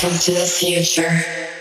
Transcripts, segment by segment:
Welcome to the future.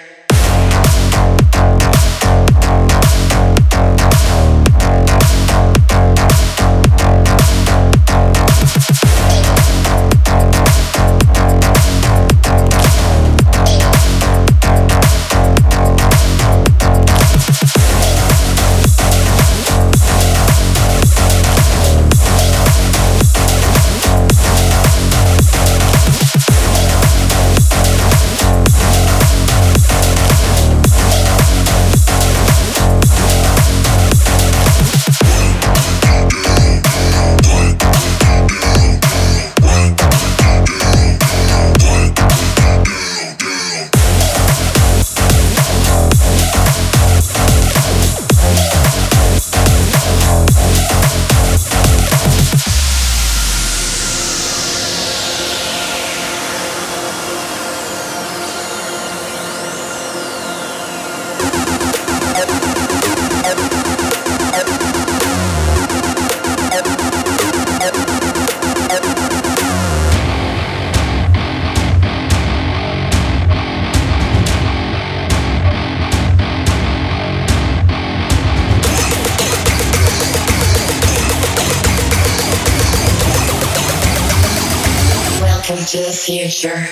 To the future.